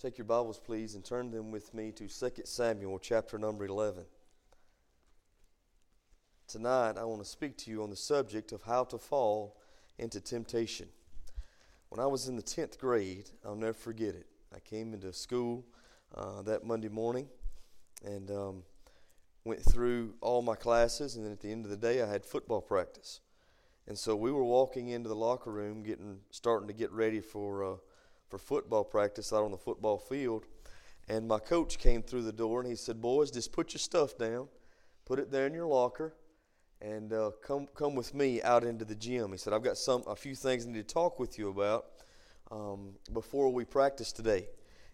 Take your Bibles, please, and turn them with me to 2 Samuel chapter number 11. Tonight, I want to speak to you on the subject of how to fall into temptation. When I was in the 10th grade, I'll never forget it. I came into school uh, that Monday morning and um, went through all my classes, and then at the end of the day, I had football practice. And so we were walking into the locker room, getting starting to get ready for uh, for football practice out on the football field. And my coach came through the door and he said, Boys, just put your stuff down, put it there in your locker, and uh, come, come with me out into the gym. He said, I've got some, a few things I need to talk with you about um, before we practice today.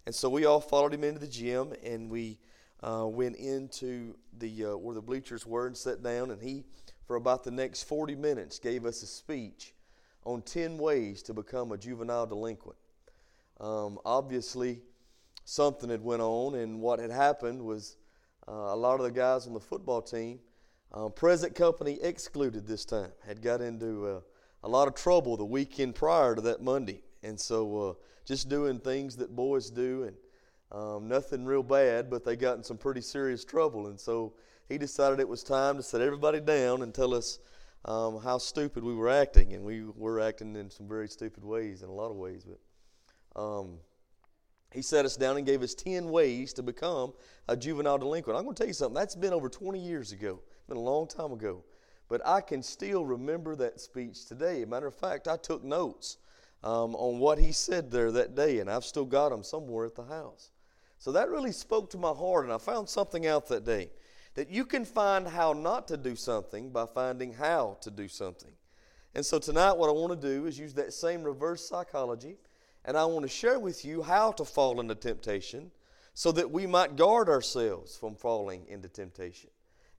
And so we all followed him into the gym and we uh, went into the, uh, where the bleachers were and sat down. And he, for about the next 40 minutes, gave us a speech on 10 ways to become a juvenile delinquent. Um, obviously, something had went on, and what had happened was uh, a lot of the guys on the football team, uh, present company excluded this time, had got into uh, a lot of trouble the weekend prior to that Monday, and so uh, just doing things that boys do, and um, nothing real bad, but they got in some pretty serious trouble, and so he decided it was time to set everybody down and tell us. Um, how stupid we were acting, and we were acting in some very stupid ways in a lot of ways. But um, he sat us down and gave us 10 ways to become a juvenile delinquent. I'm going to tell you something, that's been over 20 years ago, it's been a long time ago. But I can still remember that speech today. matter of fact, I took notes um, on what he said there that day, and I've still got them somewhere at the house. So that really spoke to my heart, and I found something out that day that you can find how not to do something by finding how to do something. And so tonight, what I want to do is use that same reverse psychology and I want to share with you how to fall into temptation so that we might guard ourselves from falling into temptation.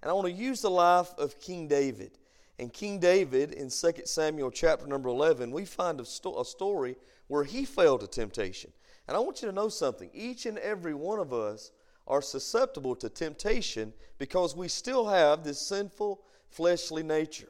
And I want to use the life of King David. And King David in 2 Samuel chapter number 11, we find a, sto- a story where he fell to temptation. And I want you to know something. Each and every one of us are susceptible to temptation because we still have this sinful fleshly nature.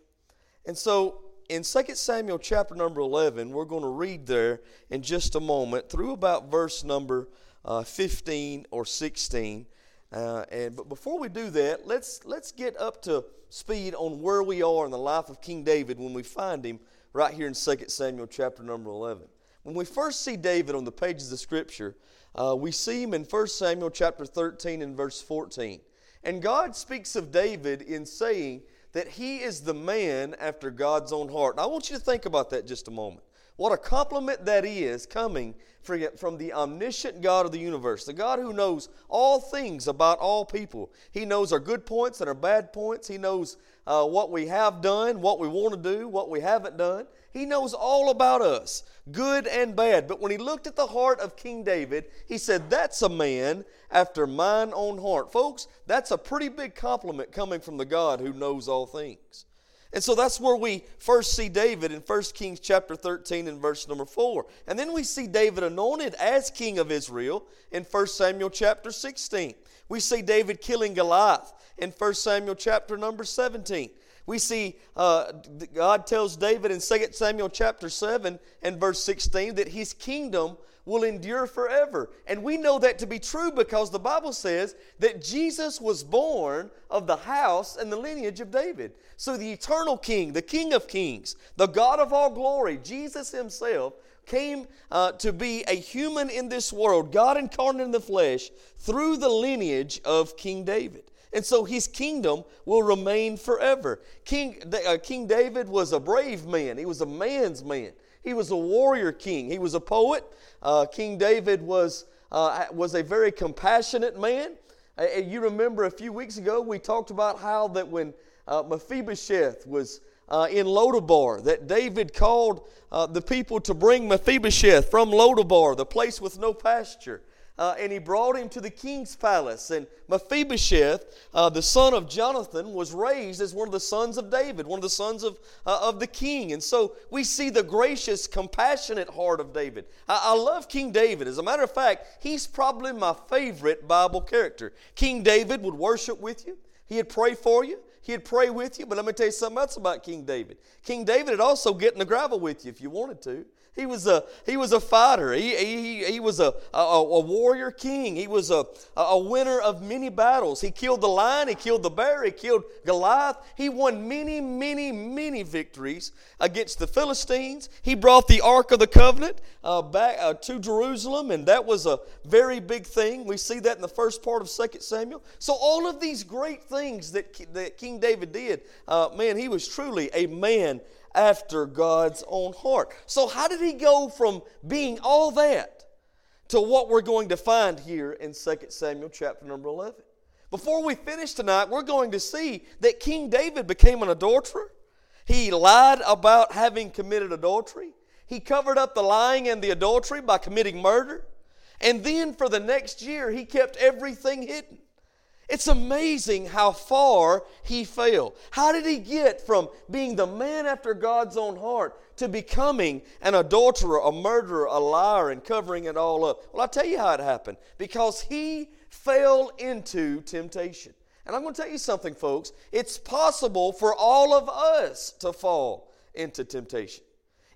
And so in 2 Samuel chapter number 11, we're going to read there in just a moment through about verse number uh, 15 or 16. Uh, and but before we do that, let's let's get up to speed on where we are in the life of King David when we find him right here in 2 Samuel chapter number 11. When we first see David on the pages of Scripture, uh, we see him in 1 Samuel chapter 13 and verse 14. And God speaks of David in saying that he is the man after God's own heart. I want you to think about that just a moment. What a compliment that is coming from the omniscient God of the universe, the God who knows all things about all people. He knows our good points and our bad points. He knows uh, what we have done, what we want to do, what we haven't done. He knows all about us, good and bad. But when he looked at the heart of King David, he said, That's a man after mine own heart. Folks, that's a pretty big compliment coming from the God who knows all things. And so that's where we first see David in 1 Kings chapter 13 and verse number 4. And then we see David anointed as king of Israel in 1 Samuel chapter 16. We see David killing Goliath in 1 Samuel chapter number 17. We see uh, God tells David in 2 Samuel chapter 7 and verse 16 that his kingdom will endure forever. And we know that to be true because the Bible says that Jesus was born of the house and the lineage of David. So the eternal King, the King of Kings, the God of all glory, Jesus Himself, came uh, to be a human in this world, God incarnate in the flesh, through the lineage of King David. And so his kingdom will remain forever. King, uh, king David was a brave man, he was a man's man. He was a warrior king. He was a poet. Uh, king David was, uh, was a very compassionate man. Uh, you remember a few weeks ago we talked about how that when uh, Mephibosheth was uh, in Lodabar, that David called uh, the people to bring Mephibosheth from Lodabar, the place with no pasture uh, and he brought him to the king's palace. And Mephibosheth, uh, the son of Jonathan, was raised as one of the sons of David, one of the sons of, uh, of the king. And so we see the gracious, compassionate heart of David. I, I love King David. As a matter of fact, he's probably my favorite Bible character. King David would worship with you, he'd pray for you. He'd pray with you, but let me tell you something else about King David. King David would also get in the gravel with you if you wanted to. He was a, he was a fighter. He, he, he was a, a, a warrior king. He was a, a winner of many battles. He killed the lion, he killed the bear, he killed Goliath. He won many, many, many victories against the Philistines. He brought the Ark of the Covenant uh, back uh, to Jerusalem, and that was a very big thing. We see that in the first part of 2 Samuel. So, all of these great things that, that King David did, uh, man, he was truly a man after God's own heart. So, how did he go from being all that to what we're going to find here in 2 Samuel chapter number 11? Before we finish tonight, we're going to see that King David became an adulterer. He lied about having committed adultery. He covered up the lying and the adultery by committing murder. And then for the next year, he kept everything hidden. It's amazing how far he fell. How did he get from being the man after God's own heart to becoming an adulterer, a murderer, a liar, and covering it all up? Well, I'll tell you how it happened. Because he fell into temptation. And I'm going to tell you something, folks. It's possible for all of us to fall into temptation.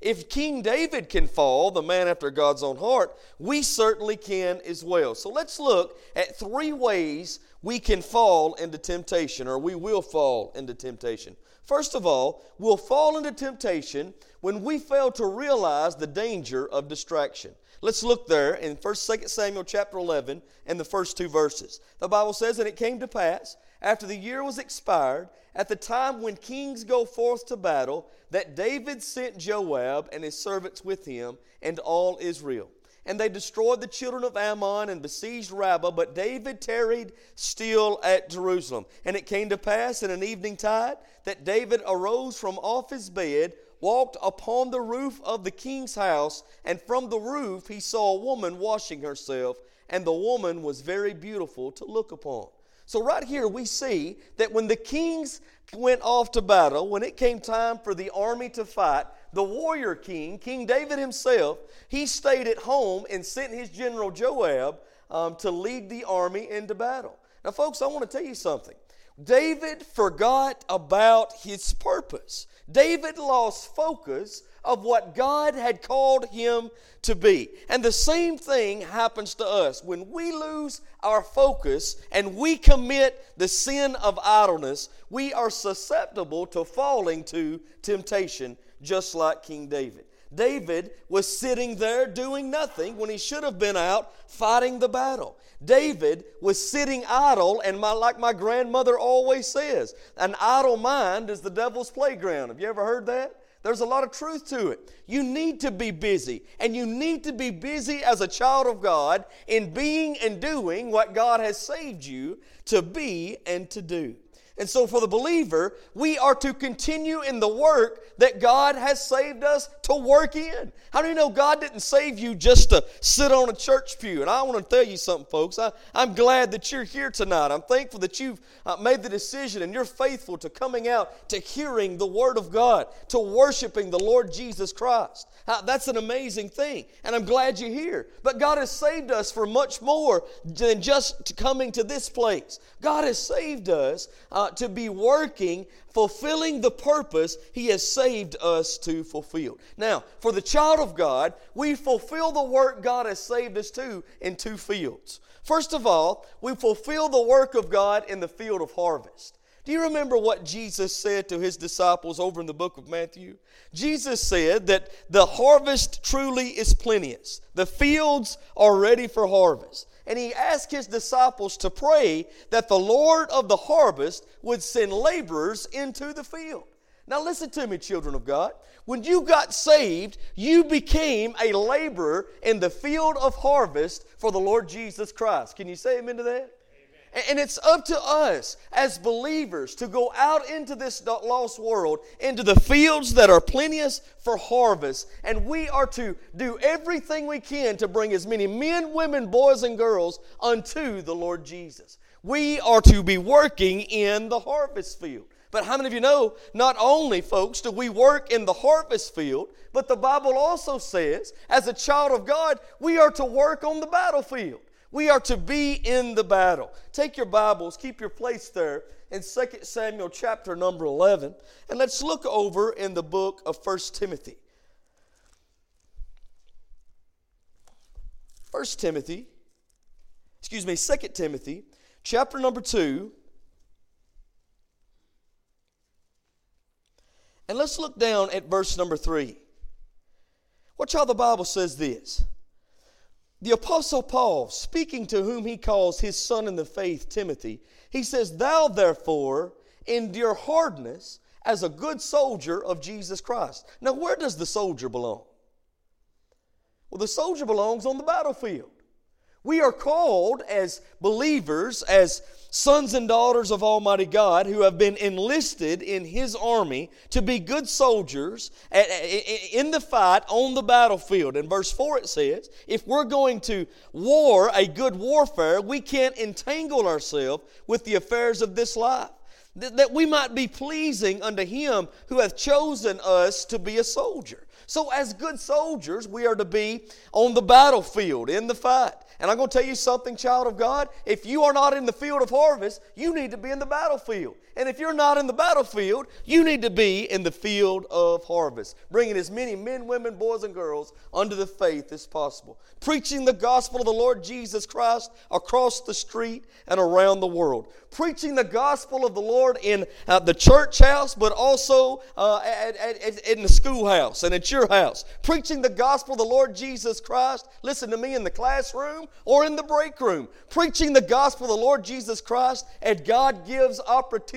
If King David can fall, the man after God's own heart, we certainly can as well. So let's look at three ways we can fall into temptation, or we will fall into temptation. First of all, we'll fall into temptation when we fail to realize the danger of distraction. Let's look there in 1st 2 Samuel chapter 11 and the first two verses. The Bible says, And it came to pass, after the year was expired, at the time when kings go forth to battle, that David sent Joab and his servants with him and all Israel. And they destroyed the children of Ammon and besieged Rabbah, but David tarried still at Jerusalem. And it came to pass in an evening tide that David arose from off his bed, walked upon the roof of the king's house, and from the roof he saw a woman washing herself, and the woman was very beautiful to look upon. So, right here, we see that when the kings went off to battle, when it came time for the army to fight, the warrior king, King David himself, he stayed at home and sent his general Joab um, to lead the army into battle. Now, folks, I want to tell you something. David forgot about his purpose. David lost focus of what God had called him to be. And the same thing happens to us. When we lose our focus and we commit the sin of idleness, we are susceptible to falling to temptation, just like King David. David was sitting there doing nothing when he should have been out fighting the battle. David was sitting idle, and my, like my grandmother always says, an idle mind is the devil's playground. Have you ever heard that? There's a lot of truth to it. You need to be busy, and you need to be busy as a child of God in being and doing what God has saved you to be and to do. And so, for the believer, we are to continue in the work that God has saved us to work in. How do you know God didn't save you just to sit on a church pew? And I want to tell you something, folks. I, am glad that you're here tonight. I'm thankful that you've uh, made the decision and you're faithful to coming out to hearing the Word of God, to worshiping the Lord Jesus Christ. Uh, that's an amazing thing. And I'm glad you're here. But God has saved us for much more than just coming to this place. God has saved us. Uh, to be working, fulfilling the purpose He has saved us to fulfill. Now, for the child of God, we fulfill the work God has saved us to in two fields. First of all, we fulfill the work of God in the field of harvest. Do you remember what Jesus said to his disciples over in the book of Matthew? Jesus said that the harvest truly is plenteous. The fields are ready for harvest and he asked his disciples to pray that the Lord of the harvest would send laborers into the field. Now, listen to me, children of God. When you got saved, you became a laborer in the field of harvest for the Lord Jesus Christ. Can you say amen to that? And it's up to us as believers to go out into this lost world, into the fields that are plenteous for harvest. And we are to do everything we can to bring as many men, women, boys, and girls unto the Lord Jesus. We are to be working in the harvest field. But how many of you know, not only, folks, do we work in the harvest field, but the Bible also says, as a child of God, we are to work on the battlefield. We are to be in the battle. Take your Bibles, keep your place there in 2 Samuel chapter number 11, and let's look over in the book of 1 Timothy. First Timothy, excuse me, Second Timothy, chapter number 2. And let's look down at verse number 3. Watch how the Bible says this. The Apostle Paul, speaking to whom he calls his son in the faith, Timothy, he says, Thou therefore endure hardness as a good soldier of Jesus Christ. Now, where does the soldier belong? Well, the soldier belongs on the battlefield. We are called as believers, as sons and daughters of Almighty God who have been enlisted in His army to be good soldiers in the fight on the battlefield. In verse 4 it says, if we're going to war a good warfare, we can't entangle ourselves with the affairs of this life. That we might be pleasing unto Him who hath chosen us to be a soldier. So, as good soldiers, we are to be on the battlefield in the fight. And I'm going to tell you something, child of God. If you are not in the field of harvest, you need to be in the battlefield. And if you're not in the battlefield, you need to be in the field of harvest, bringing as many men, women, boys, and girls under the faith as possible. Preaching the gospel of the Lord Jesus Christ across the street and around the world. Preaching the gospel of the Lord in uh, the church house, but also uh, at, at, at, in the schoolhouse and at your house. Preaching the gospel of the Lord Jesus Christ, listen to me, in the classroom or in the break room. Preaching the gospel of the Lord Jesus Christ as God gives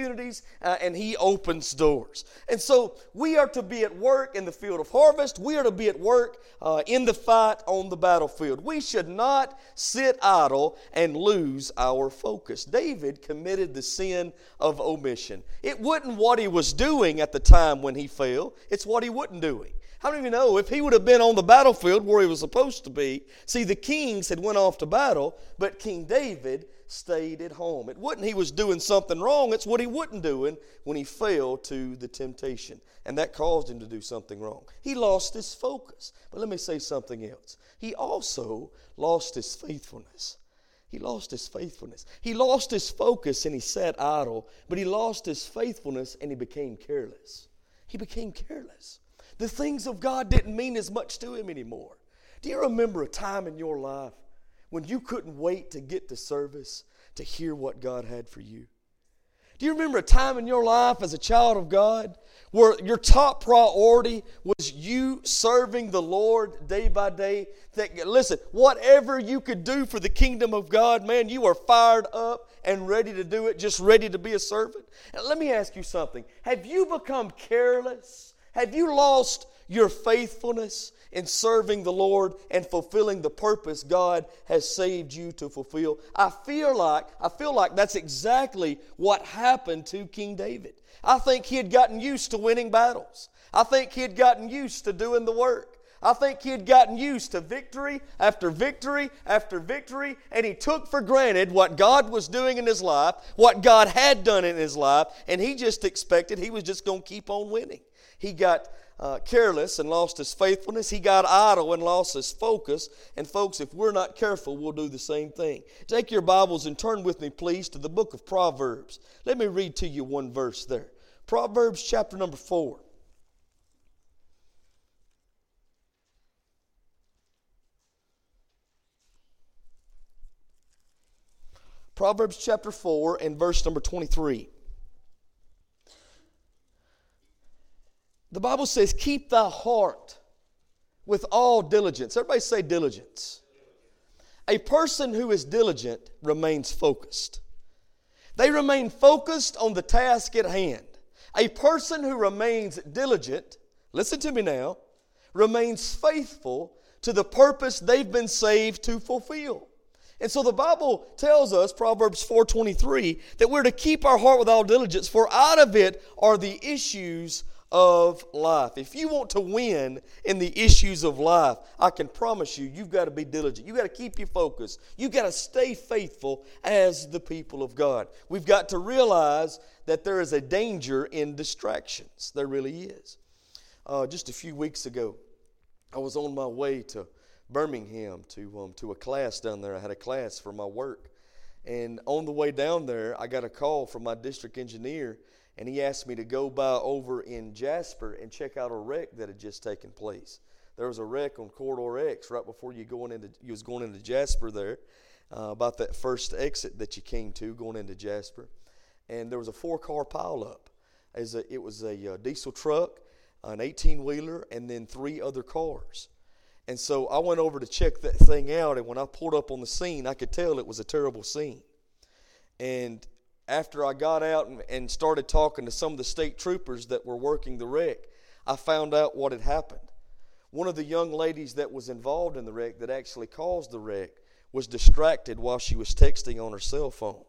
opportunities uh, and He opens doors. And so we are to be at work in the field of harvest. We are to be at work uh, in the fight on the battlefield. We should not sit idle and lose our focus. David committed the sin of omission. It wasn't what he was doing at the time when he fell, it's what he wasn't doing. Many of you know if he would have been on the battlefield where he was supposed to be? See, the kings had went off to battle, but King David stayed at home. It wasn't he was doing something wrong, it's what he wasn't doing when he fell to the temptation. And that caused him to do something wrong. He lost his focus. But let me say something else. He also lost his faithfulness. He lost his faithfulness. He lost his focus and he sat idle, but he lost his faithfulness and he became careless. He became careless. The things of God didn't mean as much to him anymore. Do you remember a time in your life when you couldn't wait to get to service to hear what God had for you? Do you remember a time in your life as a child of God where your top priority was you serving the Lord day by day? That listen, whatever you could do for the kingdom of God, man, you are fired up and ready to do it, just ready to be a servant. Let me ask you something. Have you become careless? Have you lost your faithfulness in serving the Lord and fulfilling the purpose God has saved you to fulfill? I feel like I feel like that's exactly what happened to King David. I think he had gotten used to winning battles. I think he had gotten used to doing the work. I think he had gotten used to victory after victory after victory, and he took for granted what God was doing in his life, what God had done in his life, and he just expected he was just going to keep on winning. He got uh, careless and lost his faithfulness. He got idle and lost his focus. And, folks, if we're not careful, we'll do the same thing. Take your Bibles and turn with me, please, to the book of Proverbs. Let me read to you one verse there. Proverbs chapter number 4. Proverbs chapter 4 and verse number 23. The Bible says, Keep thy heart with all diligence. Everybody say diligence. A person who is diligent remains focused. They remain focused on the task at hand. A person who remains diligent, listen to me now, remains faithful to the purpose they've been saved to fulfill. And so the Bible tells us, Proverbs 4:23, that we're to keep our heart with all diligence, for out of it are the issues of life. If you want to win in the issues of life, I can promise you, you've got to be diligent. You've got to keep your focus. You've got to stay faithful as the people of God. We've got to realize that there is a danger in distractions. There really is. Uh, just a few weeks ago, I was on my way to Birmingham to, um, to a class down there. I had a class for my work. And on the way down there, I got a call from my district engineer and he asked me to go by over in Jasper and check out a wreck that had just taken place. there was a wreck on Corridor X right before you going into you was going into Jasper there, uh, about that first exit that you came to going into Jasper, and there was a four car pileup. As a, it was a uh, diesel truck, an 18 wheeler, and then three other cars. And so I went over to check that thing out, and when I pulled up on the scene, I could tell it was a terrible scene. And after I got out and, started talking to some of the state troopers that were working the wreck, I found out what had happened. One of the young ladies that was involved in the wreck, that actually caused the wreck, was distracted while she was texting on her cell phone.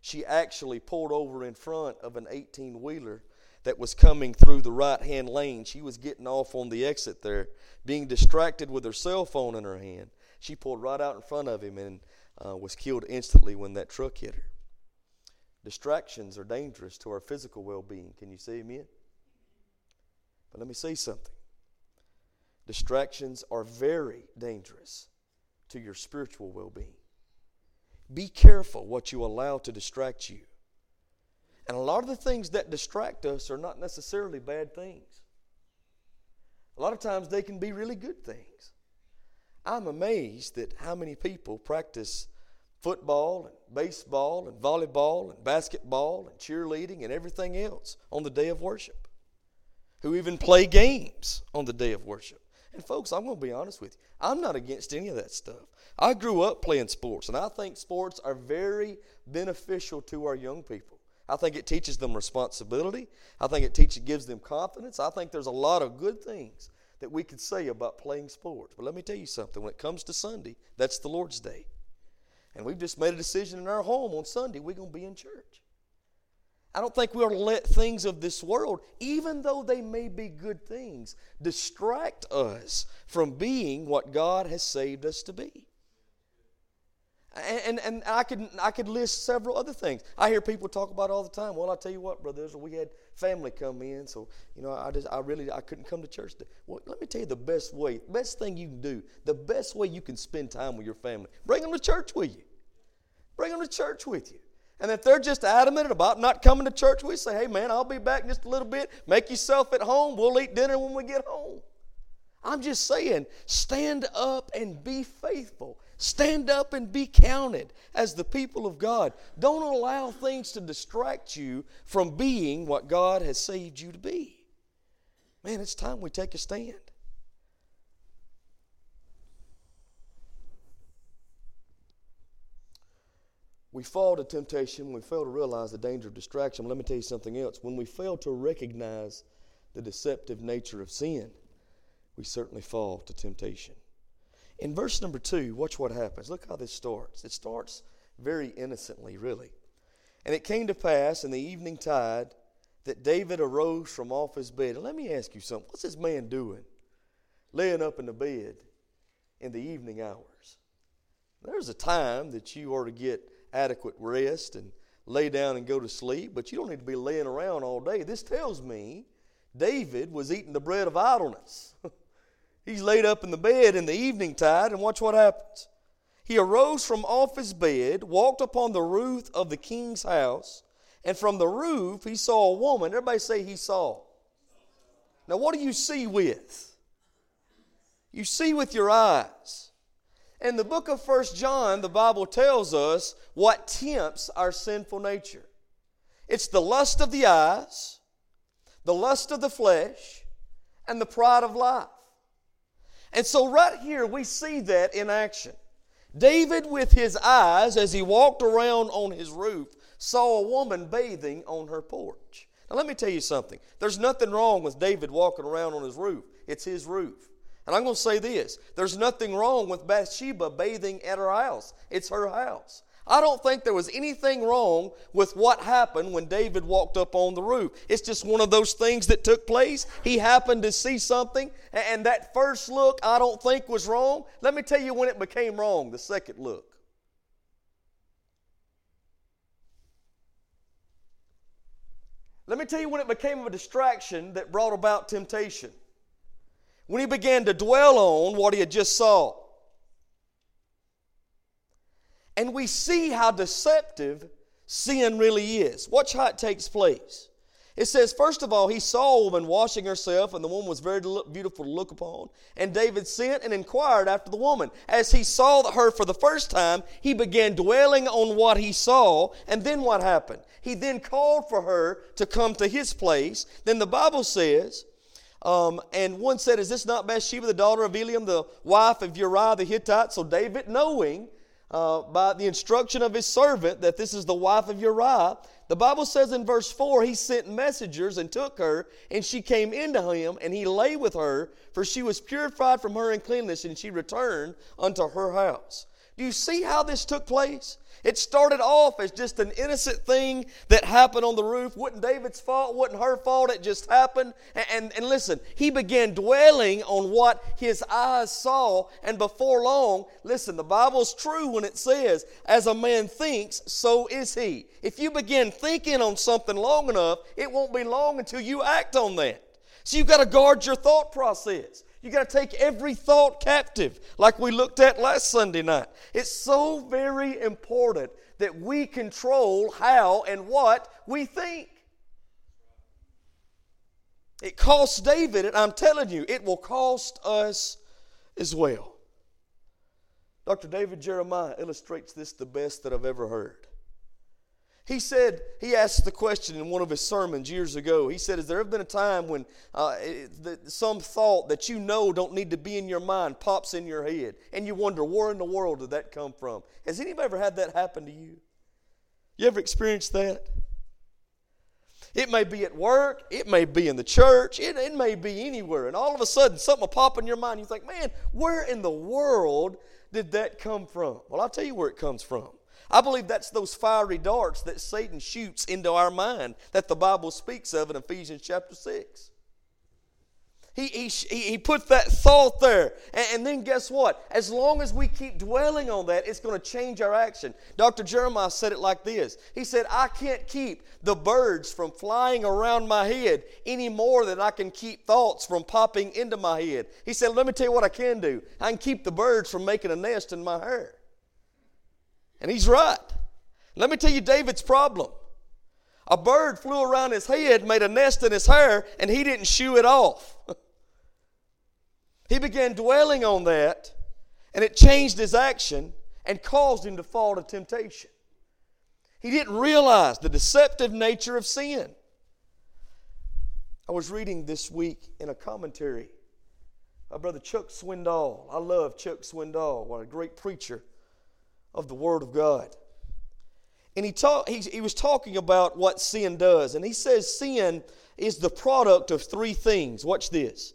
She actually pulled over in front of an 18 wheeler that was coming through the right hand lane. She was getting off on the exit there, being distracted with her cell phone in her hand. She pulled right out in front of him and uh, was killed instantly when that truck hit her. Distractions are dangerous to our physical well being. Can you say amen? But let me say something. Distractions are very dangerous to your spiritual well being. Be careful what you allow to distract you. And a lot of the things that distract us are not necessarily bad things. A lot of times they can be really good things. I'm amazed at how many people practice football and baseball and volleyball and basketball and cheerleading and everything else on the day of worship, who even play games on the day of worship. And folks, I'm going to be honest with you. I'm not against any of that stuff. I grew up playing sports, and I think sports are very beneficial to our young people. I think it teaches them responsibility. I think it teaches, gives them confidence. I think there's a lot of good things that we could say about playing sports. But let me tell you something. When it comes to Sunday, that's the Lord's day. And we've just made a decision in our home on Sunday, we're going to be in church. I don't think we ought to let things of this world, even though they may be good things, distract us from being what God has saved us to be. And, and, and, I, could, I could list several other things. I hear people talk about all the time. Well, I tell you what, brothers, we had family come in, so you know, I just I really I couldn't come to church. Today. Well, let me tell you the best way, best thing you can do, the best way you can spend time with your family. Bring them to church with you. Bring them to church with you. And if they're just adamant about not coming to church, we say, hey man, I'll be back in just a little bit. Make yourself at home. We'll eat dinner when we get home. I'm just saying, stand up and be faithful. Stand up and be counted as the people of God. Don't allow things to distract you from being what God has saved you to be. Man, it's time we take a stand. We fall to temptation, we fail to realize the danger of distraction. Let me tell you something else. When we fail to recognize the deceptive nature of sin, we certainly fall to temptation. In verse number two, watch what happens. Look how this starts. It starts very innocently, really. And it came to pass in the evening tide that David arose from off his bed. And let me ask you something. What's this man doing? Laying up in the bed in the evening hours. There's a time that you are to get adequate rest and lay down and go to sleep, but you don't need to be laying around all day. This tells me David was eating the bread of idleness. He's laid up in the bed in the evening tide, and watch what happens. He arose from off his bed, walked upon the roof of the king's house, and from the roof he saw a woman. Everybody say he saw. Now, what do you see with? You see with your eyes. In the book of First John, the Bible tells us what tempts our sinful nature. It's the lust of the eyes, the lust of the flesh, and the pride of life. And so, right here, we see that in action. David, with his eyes, as he walked around on his roof, saw a woman bathing on her porch. Now, let me tell you something. There's nothing wrong with David walking around on his roof, it's his roof. And I'm going to say this there's nothing wrong with Bathsheba bathing at her house, it's her house. I don't think there was anything wrong with what happened when David walked up on the roof. It's just one of those things that took place. He happened to see something, and that first look I don't think was wrong. Let me tell you when it became wrong the second look. Let me tell you when it became a distraction that brought about temptation. When he began to dwell on what he had just saw. And we see how deceptive sin really is. Watch how it takes place. It says, first of all, he saw a woman washing herself, and the woman was very beautiful to look upon. And David sent and inquired after the woman. As he saw her for the first time, he began dwelling on what he saw. And then what happened? He then called for her to come to his place. Then the Bible says, um, and one said, Is this not Bathsheba, the daughter of Eliam, the wife of Uriah the Hittite? So David, knowing uh, by the instruction of his servant that this is the wife of Uriah, the Bible says in verse 4 he sent messengers and took her, and she came into him, and he lay with her, for she was purified from her uncleanness, and she returned unto her house. Do you see how this took place? It started off as just an innocent thing that happened on the roof. Wasn't David's fault, wasn't her fault, it just happened. And, and, and, listen, he began dwelling on what his eyes saw, and before long, listen, the Bible's true when it says, as a man thinks, so is he. If you begin thinking on something long enough, it won't be long until you act on that. So you've got to guard your thought process. You got to take every thought captive, like we looked at last Sunday night. It's so very important that we control how and what we think. It cost David, and I'm telling you, it will cost us as well. Dr. David Jeremiah illustrates this the best that I've ever heard. He said, he asked the question in one of his sermons years ago. He said, Has there ever been a time when uh, some thought that you know don't need to be in your mind pops in your head and you wonder, where in the world did that come from? Has anybody ever had that happen to you? You ever experienced that? It may be at work, it may be in the church, it, it may be anywhere, and all of a sudden something will pop in your mind. You think, man, where in the world did that come from? Well, I'll tell you where it comes from. I believe that's those fiery darts that Satan shoots into our mind that the Bible speaks of in Ephesians chapter 6. He, he, he put that thought there. And, and, then guess what? As long as we keep dwelling on that, it's going to change our action. Dr. Jeremiah said it like this He said, I can't keep the birds from flying around my head any more than I can keep thoughts from popping into my head. He said, Let me tell you what I can do. I can keep the birds from making a nest in my hair. And he's right. Let me tell you David's problem. A bird flew around his head, made a nest in his hair, and he didn't shoo it off. he began dwelling on that, and it changed his action and caused him to fall to temptation. He didn't realize the deceptive nature of sin. I was reading this week in a commentary by Brother Chuck Swindoll. I love Chuck Swindoll, what a great preacher of the Word of God. And he, talk, he, he was talking about what sin does. And he says sin is the product of three things. Watch this.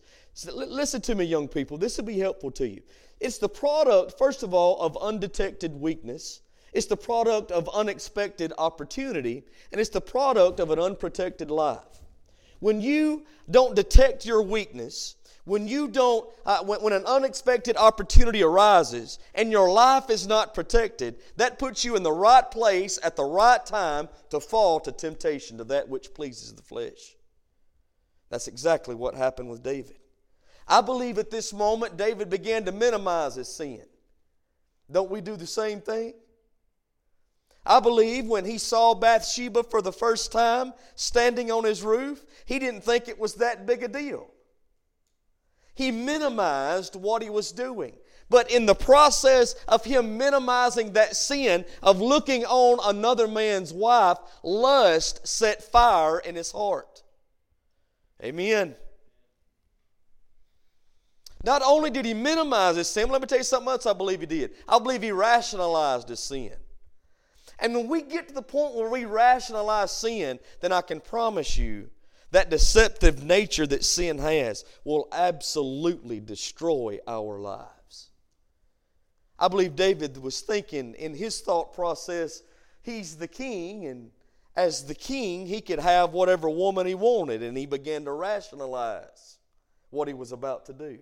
Listen to me, young people. This will be helpful to you. It's the product, first of all, of undetected weakness. It's the product of unexpected opportunity. And it's the product of an unprotected life. When you don't detect your weakness, when you don't, uh, when, when an unexpected opportunity arises and your life is not protected, that puts you in the right place at the right time to fall to temptation to that which pleases the flesh. That's exactly what happened with David. I believe at this moment David began to minimize his sin. Don't we do the same thing? I believe when he saw Bathsheba for the first time standing on his roof, he didn't think it was that big a deal he minimized what he was doing. But in the process of him minimizing that sin of looking on another man's wife, lust set fire in his heart. Amen. Not only did he minimize his sin, let me tell you something else I believe he did. I believe he rationalized his sin. And when we get to the point where we rationalize sin, then I can promise you that deceptive nature that sin has will absolutely destroy our lives. I believe David was thinking in his thought process, he's the king, and as the king, he could have whatever woman he wanted, and he began to rationalize what he was about to do.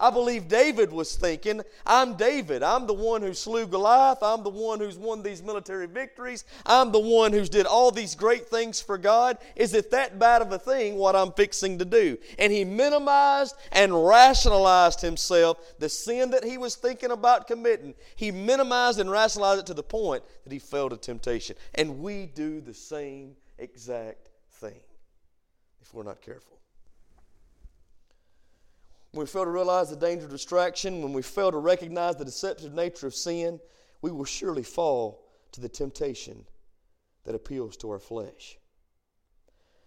I believe David was thinking, I'm David. I'm the one who slew Goliath. I'm the one who's won these military victories. I'm the one who's did all these great things for God. Is it that bad of a thing what I'm fixing to do? And he minimized and rationalized himself the sin that he was thinking about committing. He minimized and rationalized it to the point that he fell to temptation. And we do the same exact thing. if we're not careful. When we fail to realize the danger of distraction, when we fail to recognize the deceptive nature of sin, we will surely fall to the temptation that appeals to our flesh.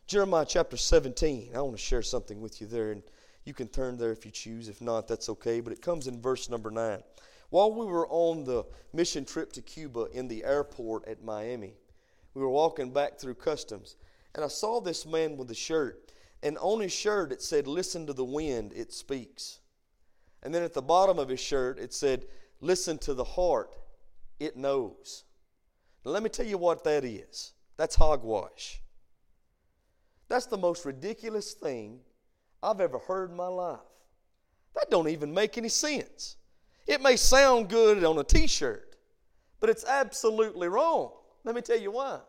Jeremiah chapter 17, I want to share something with you there, and you can turn there if you choose. If not, that's okay. But it comes in verse number 9. While we were on the mission trip to Cuba in the airport at Miami, we were walking back through customs, and I saw this man with a shirt, and on his shirt it said, Listen to the wind, it speaks. And then at the bottom of his shirt it said, Listen to the heart, it knows. Now, let me tell you what that is that's hogwash. That's the most ridiculous thing I've ever heard in my life. That don't even make any sense. It may sound good on a t-shirt, but it's absolutely wrong. Let me tell you why.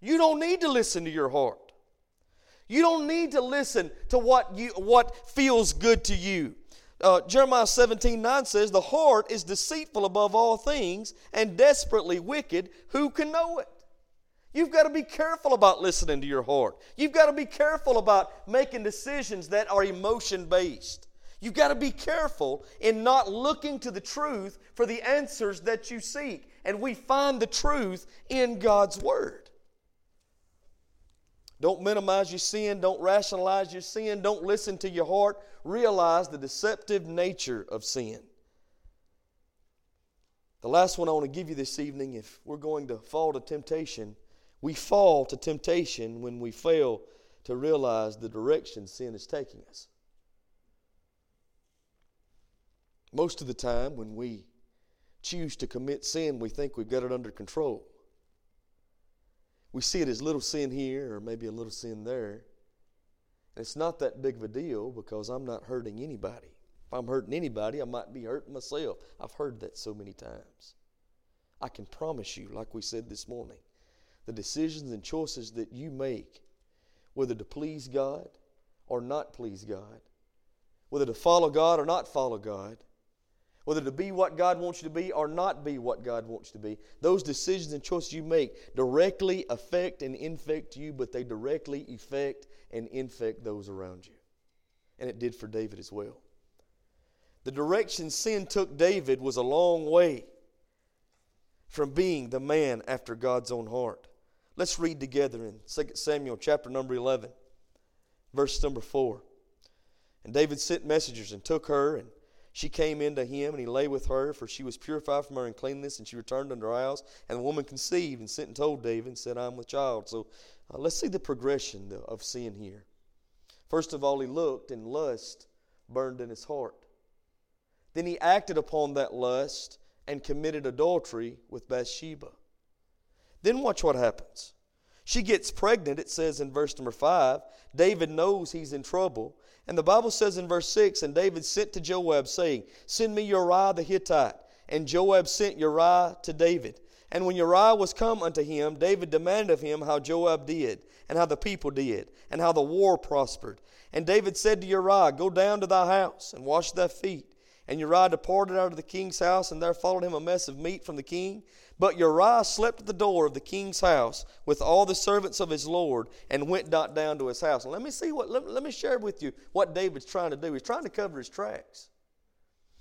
You don't need to listen to your heart. You don't need to listen to what you what feels good to you. Uh, Jeremiah 17 9 says, The heart is deceitful above all things and desperately wicked. Who can know it? You've got to be careful about listening to your heart. You've got to be careful about making decisions that are emotion based. You've got to be careful in not looking to the truth for the answers that you seek. And we find the truth in God's Word. Don't minimize your sin. Don't rationalize your sin. Don't listen to your heart. Realize the deceptive nature of sin. The last one I want to give you this evening if we're going to fall to temptation, we fall to temptation when we fail to realize the direction sin is taking us. Most of the time, when we choose to commit sin, we think we've got it under control. We see it as little sin here or maybe a little sin there. It's not that big of a deal because I'm not hurting anybody. If I'm hurting anybody, I might be hurting myself. I've heard that so many times. I can promise you, like we said this morning, the decisions and choices that you make, whether to please God or not please God, whether to follow God or not follow God, whether to be what God wants you to be or not be what God wants you to be, those decisions and choices you make directly affect and infect you, but they directly affect and infect those around you. And it did for David as well. The direction sin took David was a long way from being the man after God's own heart. Let's read together in 2 Samuel chapter number 11, verse number 4. And David sent messengers and took her and she came into him, and he lay with her, for she was purified from her uncleanness, and she returned unto her house. And the woman conceived and sent and told David and said, I'm with child. So uh, let's see the progression of sin here. First of all, he looked, and lust burned in his heart. Then he acted upon that lust and committed adultery with Bathsheba. Then watch what happens. She gets pregnant, it says in verse number 5. David knows he's in trouble. And the Bible says in verse 6 And David sent to Joab, saying, Send me Uriah the Hittite. And Joab sent Uriah to David. And when Uriah was come unto him, David demanded of him how Joab did, and how the people did, and how the war prospered. And David said to Uriah, Go down to thy house, and wash thy feet. And Uriah departed out of the king's house, and there followed him a mess of meat from the king. But Uriah slept at the door of the king's house with all the servants of his lord, and went not down to his house. Let me see what let, let me share with you what David's trying to do. He's trying to cover his tracks.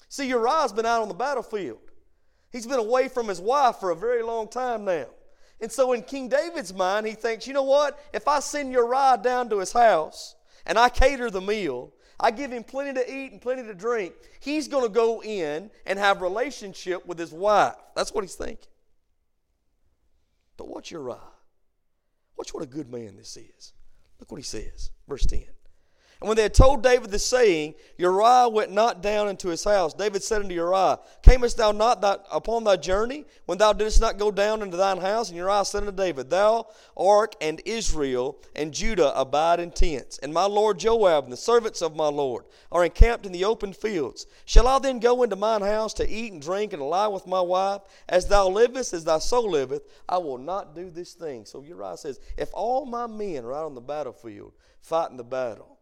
See, Uriah's been out on the battlefield. He's been away from his wife for a very long time now. And so in King David's mind, he thinks, you know what? If I send Uriah down to his house and I cater the meal, I give him plenty to eat and plenty to drink. He's going to go in and have relationship with his wife. That's what he's thinking. But watch Uriah. Watch what a good man this is. Look what he says, verse 10. And when they had told David the saying, Uriah went not down into his house. David said unto Uriah, Camest thou not upon thy journey when thou didst not go down into thine house? And Uriah said unto David, Thou Ark, and Israel and Judah abide in tents, and my lord Joab and the servants of my lord are encamped in the open fields. Shall I then go into mine house to eat and drink and lie with my wife? As thou livest, as thy soul liveth, I will not do this thing. So Uriah says, If all my men are out on the battlefield fighting the battle,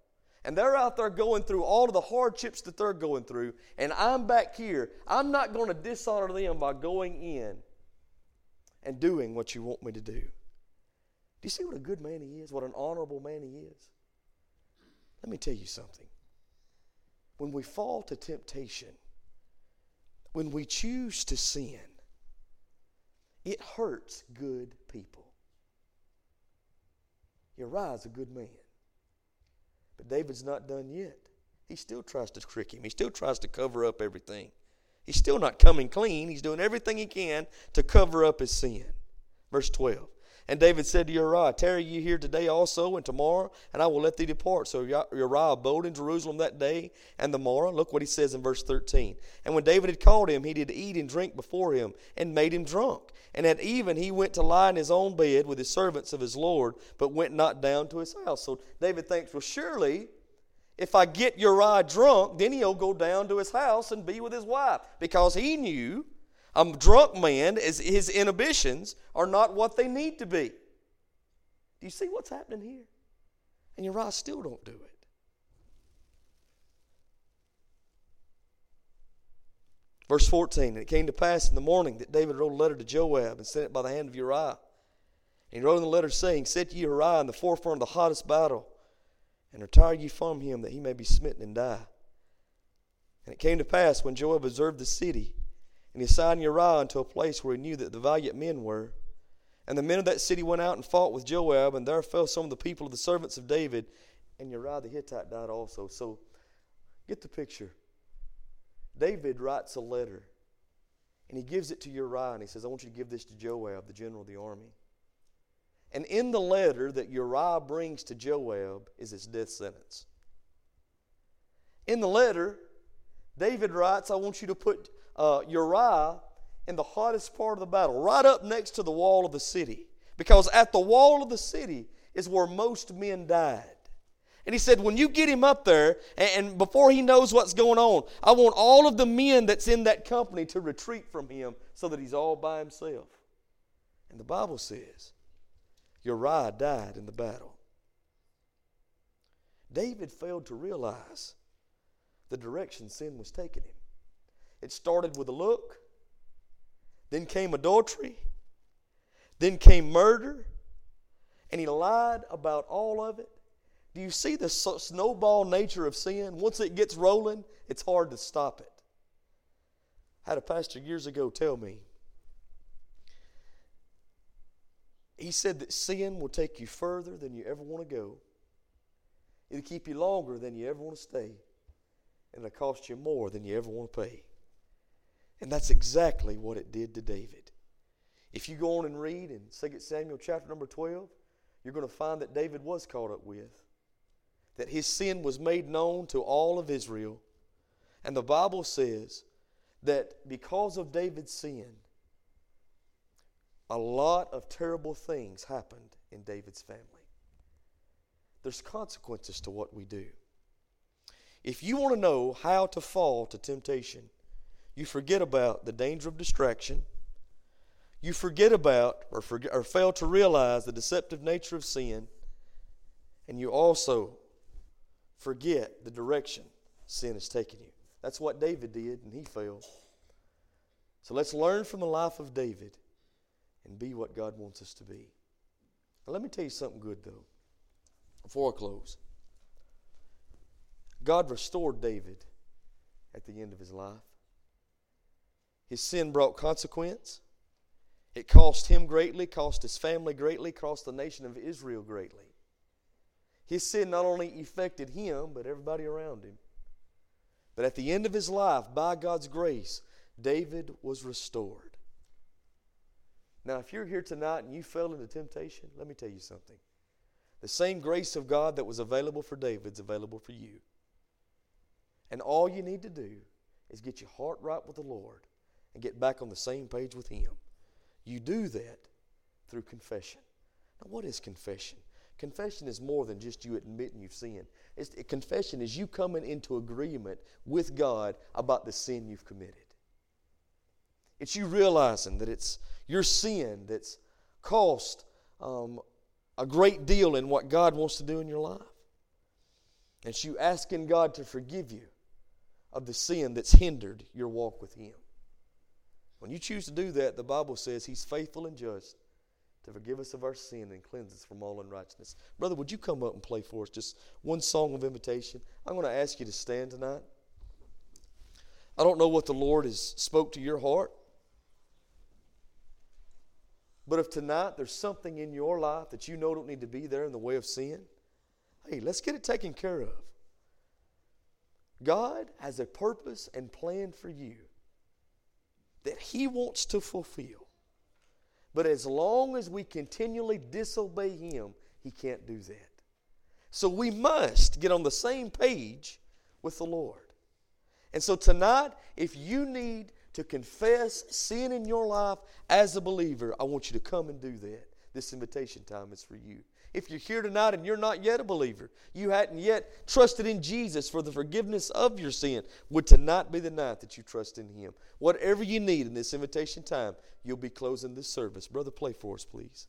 and they're out there going through all of the hardships that they're going through, and I'm back here. I'm not going to dishonor them by going in and doing what you want me to do. Do you see what a good man he is? What an honorable man he is? Let me tell you something. When we fall to temptation, when we choose to sin, it hurts good people. Uriah's a good man. But David's not done yet. He still tries to trick him, he still tries to cover up everything. He's still not coming clean. He's doing everything he can to cover up his sin. Verse 12. And David said to Uriah, Tarry ye here today also and tomorrow, and I will let thee depart. So Uriah abode in Jerusalem that day and the morrow. Look what he says in verse 13. And when David had called him, he did eat and drink before him, and made him drunk. And at even he went to lie in his own bed with the servants of his Lord, but went not down to his house. So David thinks, Well, surely if I get Uriah drunk, then he'll go down to his house and be with his wife. Because he knew a drunk man, is, his inhibitions are not what they need to be. Do you see what's happening here? And Uriah still don't do it. Verse 14, and it came to pass in the morning that David wrote a letter to Joab and sent it by the hand of Uriah. And he wrote in the letter saying, Set ye Uriah in the forefront of the hottest battle, and retire ye from him that he may be smitten and die. And it came to pass when Joab observed the city and he assigned Uriah unto a place where he knew that the valiant men were. And the men of that city went out and fought with Joab, and there fell some of the people of the servants of David, and Uriah the Hittite died also. So get the picture. David writes a letter, and he gives it to Uriah, and he says, I want you to give this to Joab, the general of the army. And in the letter that Uriah brings to Joab is his death sentence. In the letter, David writes, I want you to put uh, Uriah in the hottest part of the battle, right up next to the wall of the city. Because at the wall of the city is where most men died. And he said, when you get him up there, and, and before he knows what's going on, I want all of the men that's in that company to retreat from him so that he's all by himself. And the Bible says, Uriah died in the battle. David failed to realize the direction sin was taking him. It started with a look, then came adultery, then came murder, and he lied about all of it. Do you see the snowball nature of sin? Once it gets rolling, it's hard to stop it. I had a pastor years ago tell me, he said that sin will take you further than you ever want to go. It'll keep you longer than you ever want to stay. And it'll cost you more than you ever want to pay. And that's exactly what it did to David. If you go on and read in 2 Samuel chapter number 12, you're going to find that David was caught up with, that his sin was made known to all of Israel. And the Bible says that because of David's sin, a lot of terrible things happened in David's family. There's consequences to what we do. If you want to know how to fall to temptation, you forget about the danger of distraction. You forget about or, or fail to realize the deceptive nature of sin. And you also forget the direction sin has taken you. That's what David did, and he failed. So let's learn from the life of David and be what God wants us to be. Now, let me tell you something good, though, before I close. God restored David at the end of his life. His sin brought consequence. It cost him greatly, cost his family greatly, cost the nation of Israel greatly. His sin not only affected him, but everybody around him. But at the end of his life, by God's grace, David was restored. Now, if you're here tonight and you fell into temptation, let me tell you something. The same grace of God that was available for David is available for you. And all you need to do is get your heart right with the Lord and get back on the same page with Him. You do that through confession. Now, what is confession? Confession is more than just you admitting you've sinned. It's, confession is you coming into agreement with God about the sin you've committed. It's you realizing that it's your sin that's cost um, a great deal in what God wants to do in your life. It's you asking God to forgive you of the sin that's hindered your walk with Him. When you choose to do that, the Bible says He's faithful and just to forgive us of our sin and cleanse us from all unrighteousness. Brother, would you come up and play for us just one song of invitation? I'm going to ask you to stand tonight. I don't know what the Lord has spoke to your heart. But if tonight there's something in your life that you know don't need to be there in the way of sin, hey, let's get it taken care of. God has a purpose and plan for you that He wants to fulfill. But as long as we continually disobey Him, He can't do that. So we must get on the same page with the Lord. And so tonight, if you need to confess sin in your life as a believer, I want you to come and do that. This invitation time is for you. If you're here tonight and you're not yet a believer, you hadn't yet trusted in Jesus for the forgiveness of your sin, would tonight be the night that you trust in Him? Whatever you need in this invitation time, you'll be closing this service. Brother, play for us, please.